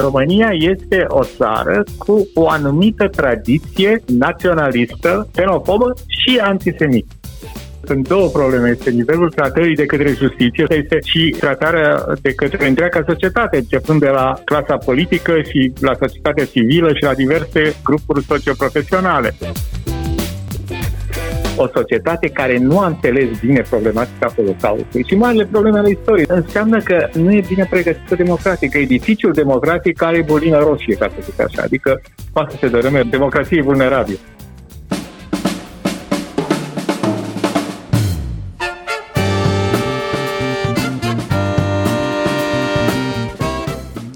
România este o țară cu o anumită tradiție naționalistă, xenofobă și antisemită. Sunt două probleme. Este nivelul tratării de către justiție, este și tratarea de către întreaga societate, începând de la clasa politică și la societatea civilă și la diverse grupuri socioprofesionale o societate care nu a înțeles bine problematica Holocaustului și marile probleme ale istoriei. Înseamnă că nu e bine pregătită democratică. Edificiul democratic are bolină roșie, ca să zic așa. Adică poate să se dărâme democrație vulnerabilă.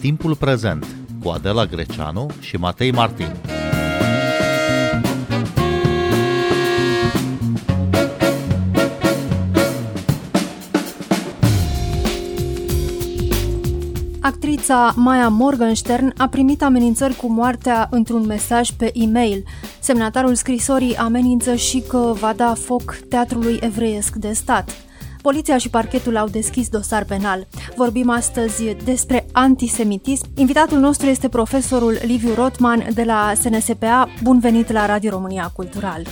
Timpul prezent cu Adela Greceanu și Matei Martin. Actrița Maya Morgenstern a primit amenințări cu moartea într-un mesaj pe e-mail. Semnatarul scrisorii amenință și că va da foc teatrului evreiesc de stat. Poliția și parchetul au deschis dosar penal. Vorbim astăzi despre antisemitism. Invitatul nostru este profesorul Liviu Rotman de la SNSPA. Bun venit la Radio România Cultural!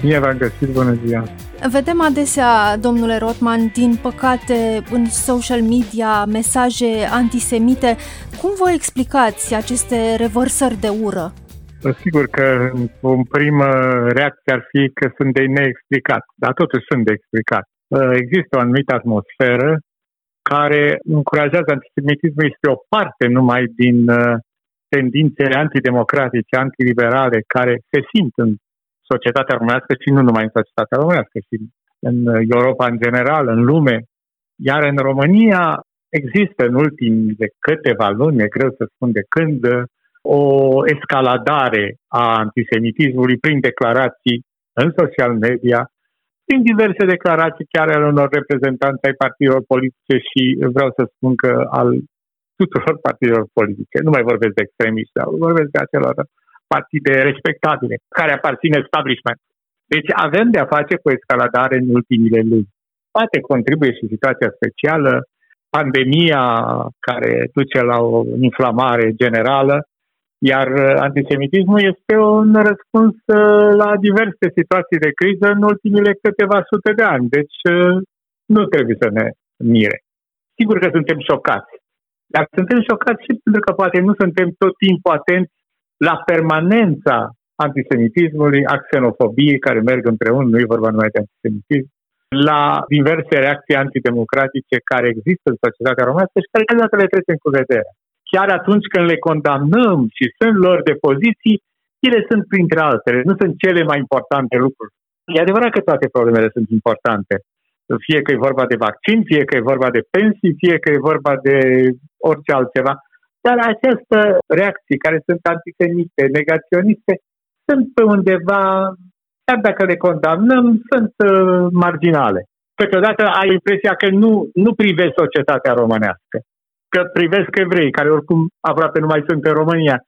Bine v-am găsit, bună ziua! Vedem adesea, domnule Rotman, din păcate, în social media, mesaje antisemite. Cum vă explicați aceste revărsări de ură? Sigur că o primă reacție ar fi că sunt de neexplicat, dar totuși sunt de explicat. Există o anumită atmosferă care încurajează antisemitismul, este o parte numai din uh, tendințele antidemocratice, antiliberale, care se simt în societatea românească și nu numai în societatea românească, ci în Europa în general, în lume. Iar în România există în ultimii de câteva luni, e greu să spun de când, o escaladare a antisemitismului prin declarații în social media, prin diverse declarații chiar ale unor reprezentanți ai partidelor politice și vreau să spun că al tuturor partidelor politice. Nu mai vorbesc de extremiști, dar vorbesc de acelor partide respectabile, care aparțin establishment. Deci avem de-a face cu escaladare în ultimile luni. Poate contribuie și situația specială, pandemia care duce la o inflamare generală, iar antisemitismul este un răspuns uh, la diverse situații de criză în ultimile câteva sute de ani. Deci uh, nu trebuie să ne mire. Sigur că suntem șocați. Dar suntem șocați și pentru că poate nu suntem tot timpul atenți la permanența antisemitismului, a xenofobiei care merg împreună, nu e vorba numai de antisemitism, la diverse reacții antidemocratice care există în societatea românească și care câteodată le trecem cu vedere. Chiar atunci când le condamnăm și sunt lor de poziții, ele sunt printre altele, nu sunt cele mai importante lucruri. E adevărat că toate problemele sunt importante. Fie că e vorba de vaccin, fie că e vorba de pensii, fie că e vorba de orice altceva. Dar aceste reacții care sunt antisemite, negaționiste, sunt pe undeva, chiar dacă le condamnăm, sunt uh, marginale. Câteodată ai impresia că nu, nu privesc societatea românească, că privesc evrei, care oricum aproape nu mai sunt în România.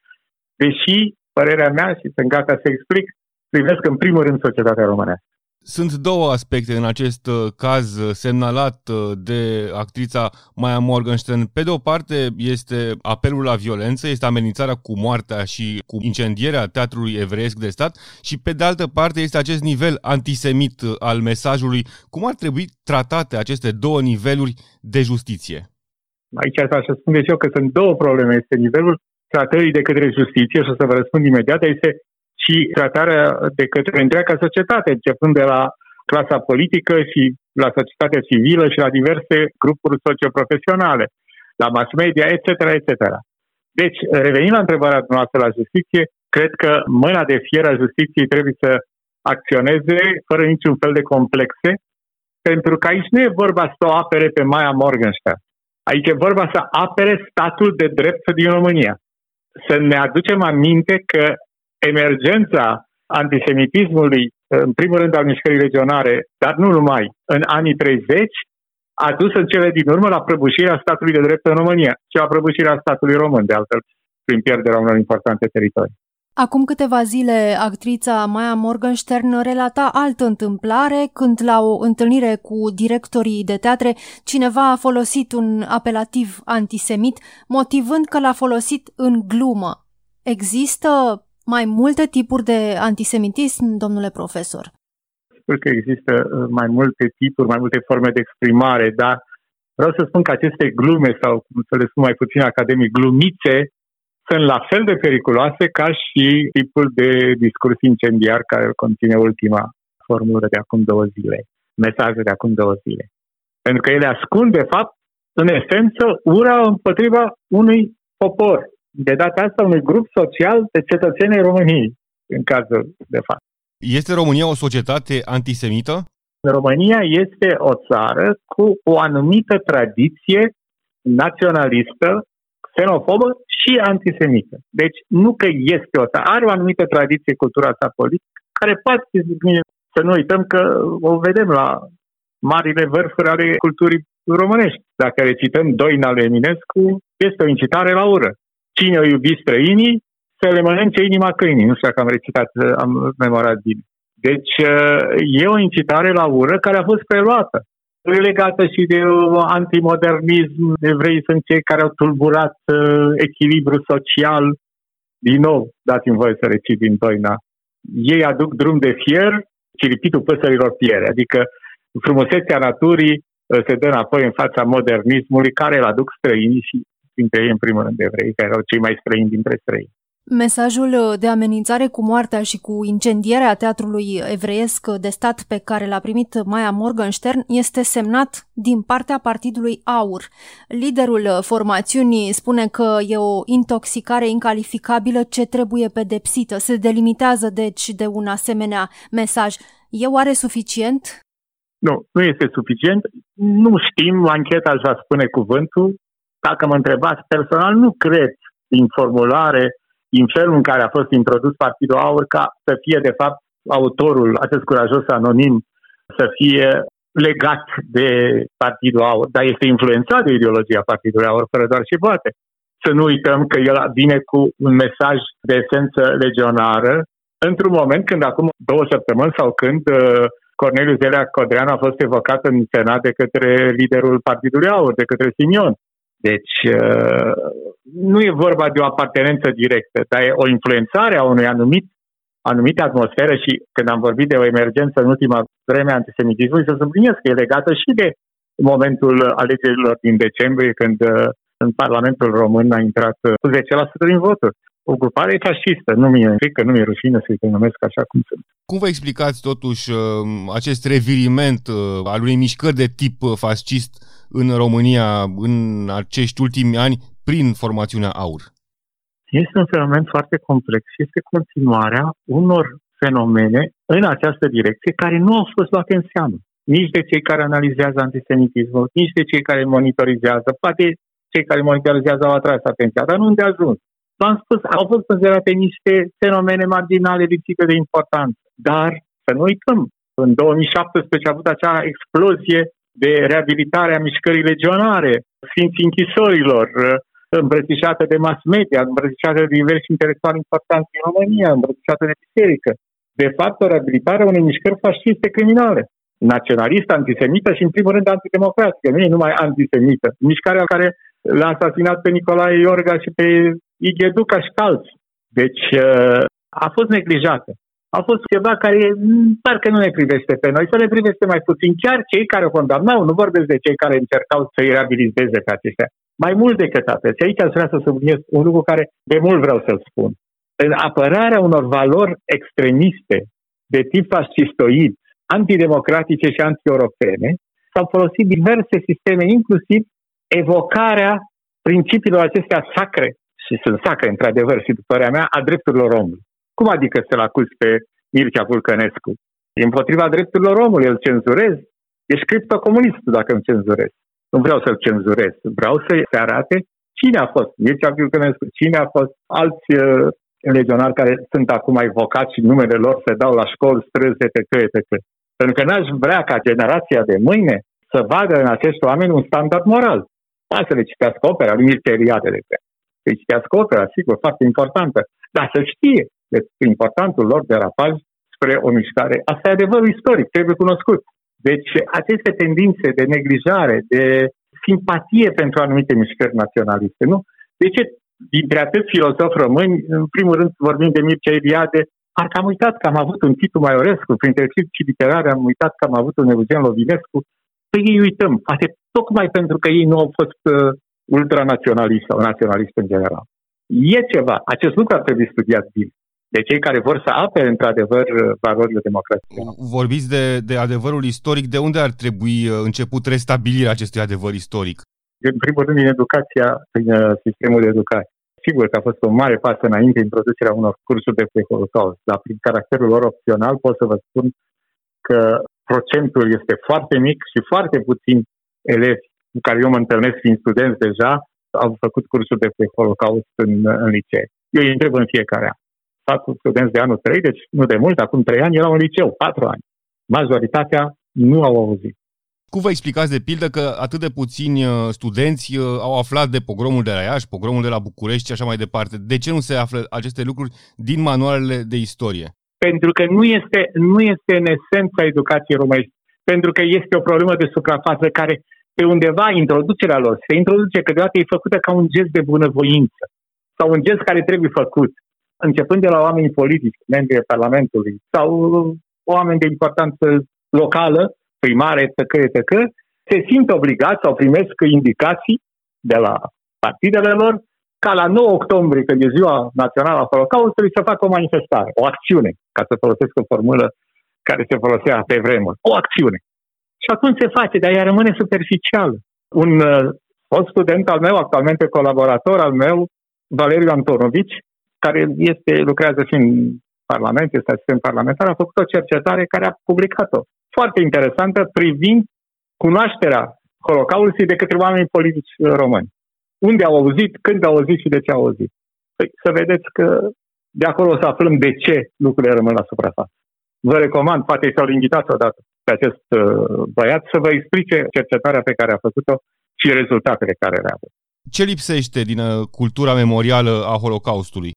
Deși, părerea mea, și sunt gata să explic, privesc în primul rând societatea românească. Sunt două aspecte în acest uh, caz uh, semnalat uh, de actrița Maya Morgenstern. Pe de o parte este apelul la violență, este amenințarea cu moartea și cu incendierea teatrului evreiesc de stat și pe de altă parte este acest nivel antisemit al mesajului. Cum ar trebui tratate aceste două niveluri de justiție? Aici aș spune și eu că sunt două probleme. Este nivelul tratării de către justiție și o să vă răspund imediat. Este și tratarea de către întreaga societate, începând de la clasa politică și la societatea civilă și la diverse grupuri socioprofesionale, la mass media, etc., etc. Deci, revenind la întrebarea noastră la justiție, cred că mâna de fier a justiției trebuie să acționeze fără niciun fel de complexe, pentru că aici nu e vorba să o apere pe Maya Morgenstern. Aici e vorba să apere statul de drept din România. Să ne aducem aminte că emergența antisemitismului, în primul rând al mișcării regionale, dar nu numai, în anii 30, a dus în cele din urmă la prăbușirea statului de drept în România și la prăbușirea statului român, de altfel, prin pierderea unor importante teritorii. Acum câteva zile, actrița Maya Morgenstern relata altă întâmplare când la o întâlnire cu directorii de teatre cineva a folosit un apelativ antisemit, motivând că l-a folosit în glumă. Există mai multe tipuri de antisemitism, domnule profesor? Sigur că există uh, mai multe tipuri, mai multe forme de exprimare, dar vreau să spun că aceste glume, sau cum să le spun mai puțin academic, glumițe, sunt la fel de periculoase ca și tipul de discurs incendiar care conține ultima formulă de acum două zile, mesaje de acum două zile. Pentru că ele ascund, de fapt, în esență, ura împotriva unui popor, de data asta unui grup social de cetățenii României, în cazul de fapt. Este România o societate antisemită? România este o țară cu o anumită tradiție naționalistă, xenofobă și antisemită. Deci nu că este o țară, are o anumită tradiție cultura sa politică, care poate să nu uităm că o vedem la marile vârfuri ale culturii românești. Dacă recităm Doina al Eminescu, este o incitare la ură. Cine o iubi străinii, să le mănânce inima câinii. Nu știu dacă am recitat, am memorat bine. Deci e o incitare la ură care a fost preluată. E legată și de antimodernism. Evrei sunt cei care au tulburat uh, echilibru social. Din nou, dați-mi voie să recit din Doina. Ei aduc drum de fier, ciripitul păsărilor piere. Adică frumusețea naturii uh, se dă înapoi în fața modernismului care îl aduc străinii și printre ei, în primul rând, evrei, care erau cei mai străini dintre străini. Mesajul de amenințare cu moartea și cu incendierea teatrului evreiesc de stat pe care l-a primit Maya Morgenstern este semnat din partea Partidului Aur. Liderul formațiunii spune că e o intoxicare incalificabilă ce trebuie pedepsită. Se delimitează deci de un asemenea mesaj. E oare suficient? Nu, nu este suficient. Nu știm, ancheta își va spune cuvântul. Dacă mă întrebați personal, nu cred din formulare din felul în care a fost introdus Partidul Aur ca să fie, de fapt, autorul, acest curajos anonim, să fie legat de Partidul Aur, dar este influențat de ideologia Partidului Aur, fără doar și poate. Să nu uităm că el vine cu un mesaj de esență legionară într-un moment când acum două săptămâni sau când uh, Corneliu Zelea Codrean a fost evocat în Senat de către liderul Partidului Aur, de către Simion. Deci uh, nu e vorba de o apartenență directă, dar e o influențare a unui anumit anumite atmosferă și când am vorbit de o emergență în ultima vreme a antisemitismului, să subliniez că e legată și de momentul alegerilor din decembrie, când uh, în Parlamentul Român a intrat uh, cu 10% din voturi. O grupare fascistă. Nu mi-e frică, nu mi-e rușine să-i denumesc așa cum sunt. Cum vă explicați totuși acest reviriment al unei mișcări de tip fascist în România în acești ultimi ani prin formațiunea AUR? Este un fenomen foarte complex și este continuarea unor fenomene în această direcție care nu au fost luate în seamă. Nici de cei care analizează antisemitismul, nici de cei care monitorizează. Poate cei care monitorizează au atras atenția, dar nu unde ajuns. V-am spus, au fost considerate niște fenomene marginale lipsite de importanță. Dar să nu uităm, în 2017 a avut acea explozie de reabilitare a mișcării legionare, sfinții închisorilor, îmbrățișată de mass media, îmbrățișată de diversi intelectuali importanți în România, îmbrățișată de biserică. De fapt, o reabilitare a unei mișcări fasciste criminale, naționalistă, antisemită și, în primul rând, antidemocratică. Nu e numai antisemită. Mișcarea care l-a asasinat pe Nicolae Iorga și pe Ighe Ducaș și alții. Deci, a fost neglijată a fost ceva care parcă nu ne privește pe noi, să ne privește mai puțin. Chiar cei care o condamnau, nu vorbesc de cei care încercau să-i reabiliteze pe aceștia. Mai mult decât atât. Și aici aș vrea să subliniez un lucru care de mult vreau să-l spun. În apărarea unor valori extremiste de tip fascistoid, antidemocratice și anti-europene, s-au folosit diverse sisteme, inclusiv evocarea principiilor acestea sacre, și sunt sacre, într-adevăr, și după mea, a drepturilor omului. Cum adică să-l acuzi pe Mircea Vulcănescu? E împotriva drepturilor omului, îl cenzurez. Ești criptocomunist dacă îmi cenzurez. Nu vreau să-l cenzurez. Vreau să se arate cine a fost Mircea Vulcănescu, cine a fost alți uh, legionari care sunt acum evocați și numele lor se dau la școli, străzi, etc., etc. Pentru că n-aș vrea ca generația de mâine să vadă în acești oameni un standard moral. Da, să le citească opera lui Mircea Eliade, de exemplu. Să-i citească opera, sigur, foarte importantă. Dar să știe despre importantul lor derapaj spre o mișcare. Asta e adevărul istoric, trebuie cunoscut. Deci aceste tendințe de neglijare, de simpatie pentru anumite mișcări naționaliste, nu? De ce dintre atât filozofi români, în primul rând vorbim de Mircea Eliade, parcă am uitat că am avut un Titu Maiorescu, printre criticii literare am uitat că am avut un Eugen Lovinescu, păi ei uităm, poate tocmai pentru că ei nu au fost uh, ultranaționaliști sau naționaliști în general. E ceva, acest lucru ar trebui studiat bine de cei care vor să apere într-adevăr valorile democrației. Vorbiți de, de adevărul istoric, de unde ar trebui uh, început restabilirea acestui adevăr istoric? În primul rând, din educația, prin uh, sistemul de educație. Sigur că a fost un mare pas înainte introducerea unor cursuri de Holocaust, dar prin caracterul lor opțional pot să vă spun că procentul este foarte mic și foarte puțini elevi cu care eu mă întâlnesc fiind studenți deja au făcut cursuri de Holocaust în, în licee. Eu îi întreb în fiecare an patru studenți de anul 3, deci nu de mult, acum 3 ani erau în liceu, 4 ani. Majoritatea nu au auzit. Cum vă explicați de pildă că atât de puțini uh, studenți uh, au aflat de pogromul de la Iași, pogromul de la București și așa mai departe? De ce nu se află aceste lucruri din manualele de istorie? Pentru că nu este, nu este în esența educației românești. Pentru că este o problemă de suprafață care pe undeva introducerea lor se introduce câteodată e făcută ca un gest de bunăvoință sau un gest care trebuie făcut începând de la oameni politici, membrii Parlamentului sau oameni de importanță locală, primare, etc., etc., se simt obligați sau primesc indicații de la partidele lor ca la 9 octombrie, când e ziua națională a Holocaustului, să facă o manifestare, o acțiune, ca să folosesc o formulă care se folosea pe vremuri, o acțiune. Și atunci se face, dar ea rămâne superficial. Un uh, fost student al meu, actualmente colaborator al meu, Valeriu Antonovici, care este, lucrează și în Parlament, este asistent parlamentar, a făcut o cercetare care a publicat-o. Foarte interesantă privind cunoașterea Holocaustului de către oamenii politici români. Unde au auzit, când au auzit și de ce au auzit. Păi, să vedeți că de acolo o să aflăm de ce lucrurile rămân la suprafață. Vă recomand, poate să-l invitați odată pe acest uh, băiat să vă explice cercetarea pe care a făcut-o și rezultatele care le-a avut. Ce lipsește din uh, cultura memorială a Holocaustului?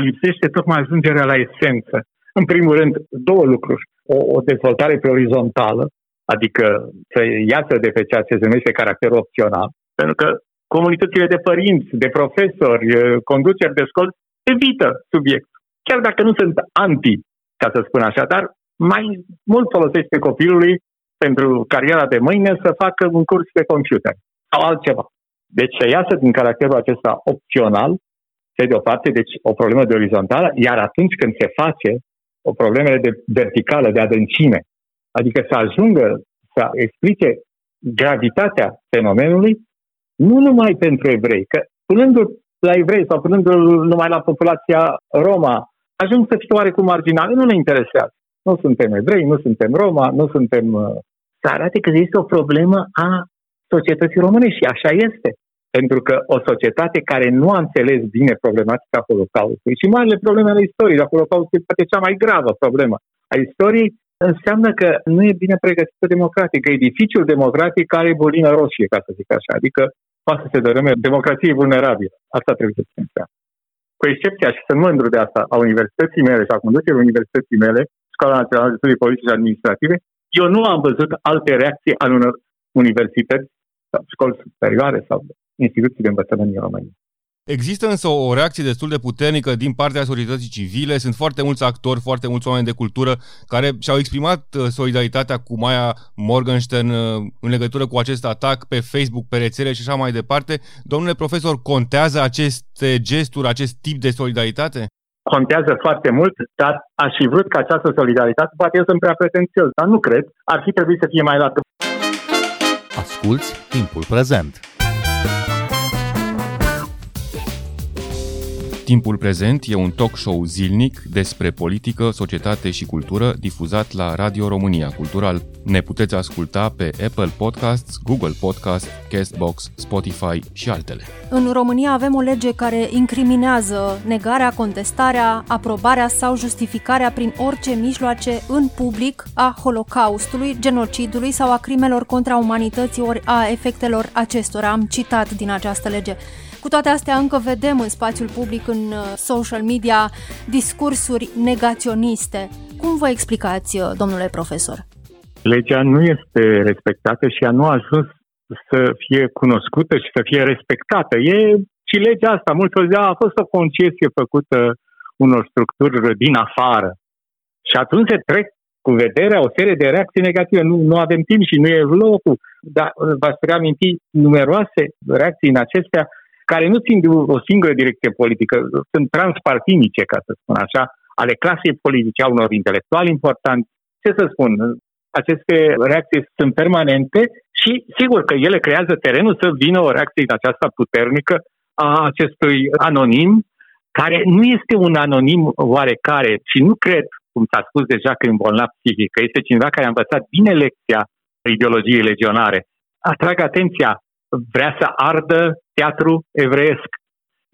Lipsește tocmai ajungerea la esență. În primul rând, două lucruri. O, o dezvoltare pe orizontală, adică să iasă de pe ceea ce se numește caracter opțional, pentru că comunitățile de părinți, de profesori, conduceri de școli evită subiectul. Chiar dacă nu sunt anti, ca să spun așa, dar mai mult folosește copilului pentru cariera de mâine să facă un curs de computer sau altceva. Deci să iasă din caracterul acesta opțional pe de o parte, deci o problemă de orizontală, iar atunci când se face o problemă de verticală, de adâncime, adică să ajungă să explice gravitatea fenomenului, nu numai pentru evrei, că punându-l la evrei sau punându-l numai la populația Roma, ajung să fie oarecum marginal, nu ne interesează. Nu suntem evrei, nu suntem Roma, nu suntem... Uh, să arate că este o problemă a societății române și așa este. Pentru că o societate care nu a înțeles bine problematica Holocaustului și marile probleme ale istoriei, dar Holocaustul e poate cea mai gravă problemă a istoriei, înseamnă că nu e bine pregătită democratic, că edificiul democratic are bolină roșie, ca să zic așa, adică poate să se dărâme, democrație e vulnerabilă. Asta trebuie să ținem seama. Cu excepția, și sunt mândru de asta, a universității mele și a conducerii universității mele, Școala Națională de Studii Politice și Administrative, eu nu am văzut alte reacții ale unor universități sau școli superioare sau instituții de învățământ din România. Există însă o reacție destul de puternică din partea societății civile. Sunt foarte mulți actori, foarte mulți oameni de cultură care și-au exprimat uh, solidaritatea cu Maya Morgenstern uh, în legătură cu acest atac pe Facebook, pe rețele și așa mai departe. Domnule profesor, contează aceste gesturi, acest tip de solidaritate? Contează foarte mult, dar aș fi vrut ca această solidaritate, poate eu sunt prea pretențios, dar nu cred, ar fi trebuit să fie mai lată. Asculți timpul prezent! Timpul prezent e un talk show zilnic despre politică, societate și cultură difuzat la Radio România Cultural. Ne puteți asculta pe Apple Podcasts, Google Podcasts, Castbox, Spotify și altele. În România avem o lege care incriminează negarea, contestarea, aprobarea sau justificarea prin orice mijloace în public a Holocaustului, genocidului sau a crimelor contra umanității ori a efectelor acestora. Am citat din această lege. Cu toate astea încă vedem în spațiul public, în uh, social media, discursuri negaționiste. Cum vă explicați, uh, domnule profesor? Legea nu este respectată și ea nu a ajuns să fie cunoscută și să fie respectată. E și legea asta, mulți zic, a fost o concesie făcută unor structuri din afară. Și atunci se trec cu vederea o serie de reacții negative. Nu, nu avem timp și nu e locul. Dar v-ați reaminti numeroase reacții în acestea care nu țin de o singură direcție politică, sunt transpartinice, ca să spun așa, ale clasei politice, a unor intelectuali importanți. Ce să spun, aceste reacții sunt permanente și sigur că ele creează terenul să vină o reacție de aceasta puternică a acestui anonim, care nu este un anonim oarecare și nu cred, cum s-a spus deja că e un bolnav psihic, că este cineva care a învățat bine lecția ideologiei legionare. Atrag atenția, vrea să ardă teatru evreiesc.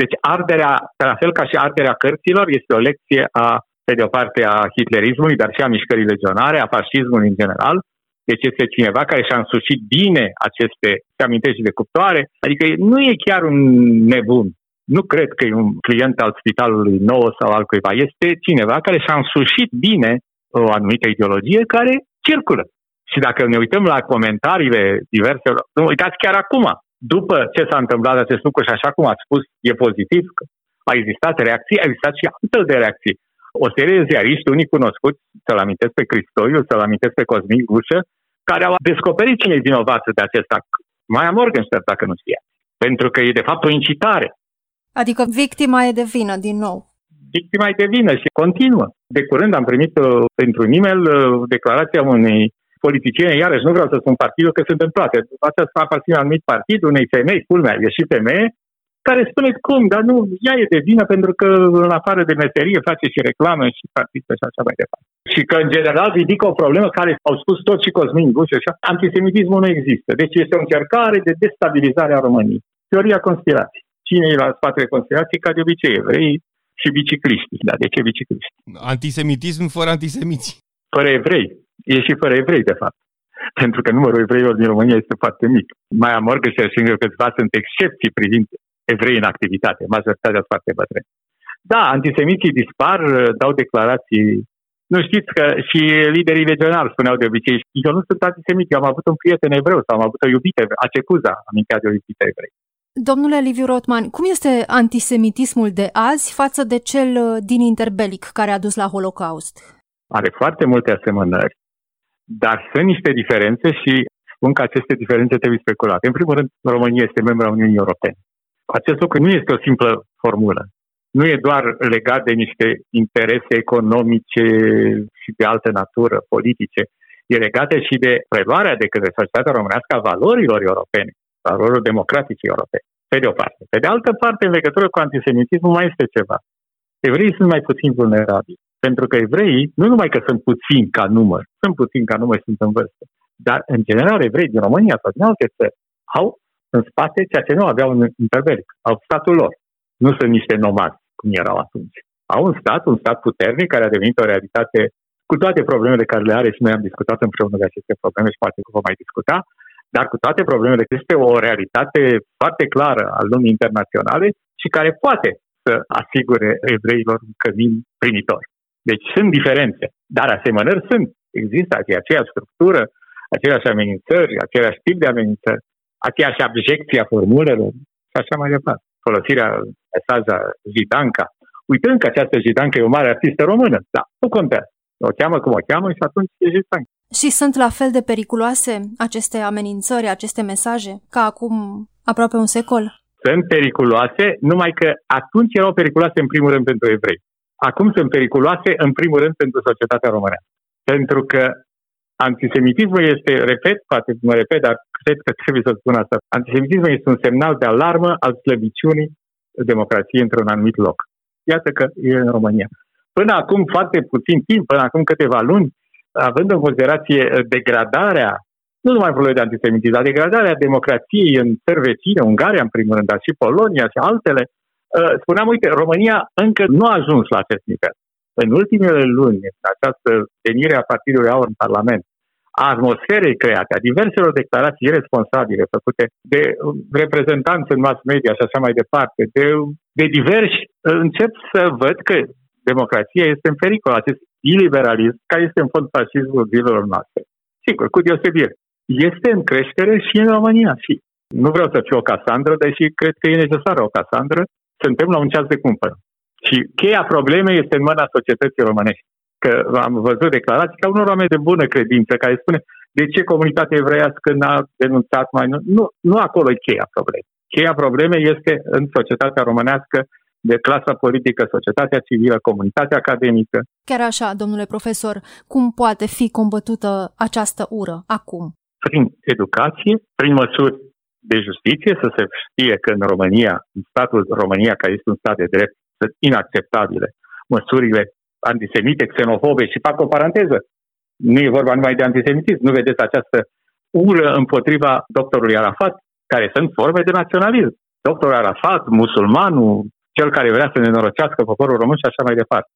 Deci arderea, la fel ca și arderea cărților, este o lecție a, pe de o parte, a hitlerismului, dar și a mișcării legionare, a fascismului în general. Deci este cineva care și-a însușit bine aceste, se amintești de cuptoare, adică nu e chiar un nebun. Nu cred că e un client al spitalului nou sau al cuiva. Este cineva care și-a însușit bine o anumită ideologie care circulă. Și dacă ne uităm la comentariile diverse, nu uitați chiar acum, după ce s-a întâmplat acest lucru și așa cum ați spus, e pozitiv, că a existat reacții, a existat și altfel de reacții. O serie de ziariști, unii cunoscuți, să-l amintesc pe Cristoiu, să-l amintesc pe Cosmin Gușă, care au descoperit cine e vinovat de acest act. Maia Morgenstern, dacă nu știa. Pentru că e de fapt o incitare. Adică victima e de vină, din nou. Victima e de vină și continuă. De curând am primit uh, pentru un e-mail uh, declarația unei politicieni, iarăși nu vreau să spun partidul, că sunt în toate. Aceasta aparține anumit partid, unei femei, culmea, e și femeie, care spune cum, dar nu, ea e de vină pentru că în afară de meserie face și reclamă și partidă și așa mai departe. Și că în general ridică o problemă care au spus tot și Cosmin Guș, așa, antisemitismul nu există. Deci este o încercare de destabilizare a României. Teoria conspirației. Cine e la spatele conspirației? Ca de obicei, evrei și bicicliști. Da, de ce bicicliști? Antisemitism fără antisemiți. Fără evrei e și fără evrei, de fapt. Pentru că numărul evreilor din România este foarte mic. Mai amor că și singur câțiva sunt excepții privind evrei în activitate. Majoritatea sunt foarte bătrâni. Da, antisemiții dispar, dau declarații. Nu știți că și liderii regionali spuneau de obicei, eu nu sunt antisemit, eu am avut un prieten evreu sau am avut o iubită, Acecuza, amintea de o iubită evrei. Domnule Liviu Rotman, cum este antisemitismul de azi față de cel din interbelic care a dus la Holocaust? Are foarte multe asemănări. Dar sunt niște diferențe și spun că aceste diferențe trebuie speculate. În primul rând, România este membra Uniunii Europene. Acest lucru nu este o simplă formulă. Nu e doar legat de niște interese economice și de altă natură, politice. E legată și de preluarea de către societatea românească a valorilor europene, valorilor democratice europene, pe de o parte. Pe de altă parte, în legătură cu antisemitismul, mai este ceva. Evreii sunt mai puțin vulnerabili. Pentru că evreii, nu numai că sunt puțini ca număr, sunt puțini ca număr, sunt în vârstă, dar în general evrei din România sau din alte țări au în spate ceea ce nu aveau în interbelic, au statul lor. Nu sunt niște nomazi, cum erau atunci. Au un stat, un stat puternic care a devenit o realitate cu toate problemele care le are și noi am discutat împreună de aceste probleme și poate că vom mai discuta, dar cu toate problemele este o realitate foarte clară al lumii internaționale și care poate să asigure evreilor un cămin primitor. Deci sunt diferențe, dar asemănări sunt. Există aceeași structură, aceleași amenințări, același tip de amenințări, aceeași abjecție a formulelor și așa mai departe. Folosirea mesaja Jidanca. Uitând că această Jidanca e o mare artistă română, da, nu contează. O cheamă cum o cheamă și atunci e Jidanca. Și sunt la fel de periculoase aceste amenințări, aceste mesaje, ca acum aproape un secol? Sunt periculoase, numai că atunci erau periculoase în primul rând pentru evrei acum sunt periculoase, în primul rând, pentru societatea română. Pentru că antisemitismul este, repet, poate mă repet, dar cred că trebuie să spun asta, antisemitismul este un semnal de alarmă al slăbiciunii democrației într-un anumit loc. Iată că e în România. Până acum foarte puțin timp, până acum câteva luni, având în considerație degradarea, nu numai probleme de antisemitism, dar degradarea democrației în țări vecine, Ungaria în primul rând, dar și Polonia și altele, Uh, spuneam, uite, România încă nu a ajuns la acest nivel. În ultimele luni, în această venire a Partidului Aur în Parlament, a atmosferei create, a diverselor declarații irresponsabile făcute de reprezentanți în mass media și așa mai departe, de, de diversi, încep să văd că democrația este în pericol, acest iliberalism, care este în fond fascismul zilelor noastre. Sigur, cu deosebire. Este în creștere și în România. Și nu vreau să fiu o Casandră, deși cred că e necesară o Casandră. Suntem la un ceas de cumpăr. Și cheia problemei este în mâna societății românești. Că am văzut declarații ca unor oameni de bună credință care spune de ce comunitatea evreiască n-a denunțat mai nu. Nu, nu acolo e cheia problemei. Cheia problemei este în societatea românească de clasa politică, societatea civilă, comunitatea academică. Chiar așa, domnule profesor, cum poate fi combătută această ură acum? Prin educație, prin măsuri de justiție, să se știe că în România, în statul România, care este un stat de drept, sunt inacceptabile măsurile antisemite, xenofobe și fac o paranteză. Nu e vorba numai de antisemitism. Nu vedeți această ură împotriva doctorului Arafat, care sunt forme de naționalism. Doctorul Arafat, musulmanul, cel care vrea să ne norocească poporul român și așa mai departe.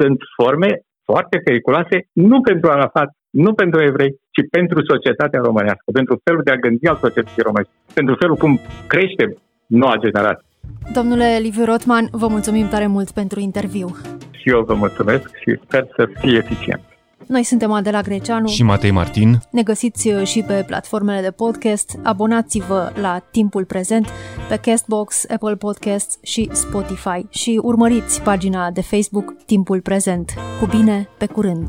Sunt forme foarte periculoase, nu pentru Arafat, nu pentru evrei, ci pentru societatea românească, pentru felul de a gândi al societății românești, pentru felul cum crește noua generație. Domnule Liviu Rotman, vă mulțumim tare mult pentru interviu. Și eu vă mulțumesc și sper să fie eficient. Noi suntem Adela Greceanu și Matei Martin. Ne găsiți uh, și pe platformele de podcast. Abonați-vă la Timpul Prezent pe Castbox, Apple Podcasts și Spotify și urmăriți pagina de Facebook Timpul Prezent. Cu bine, pe curând!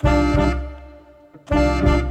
thank you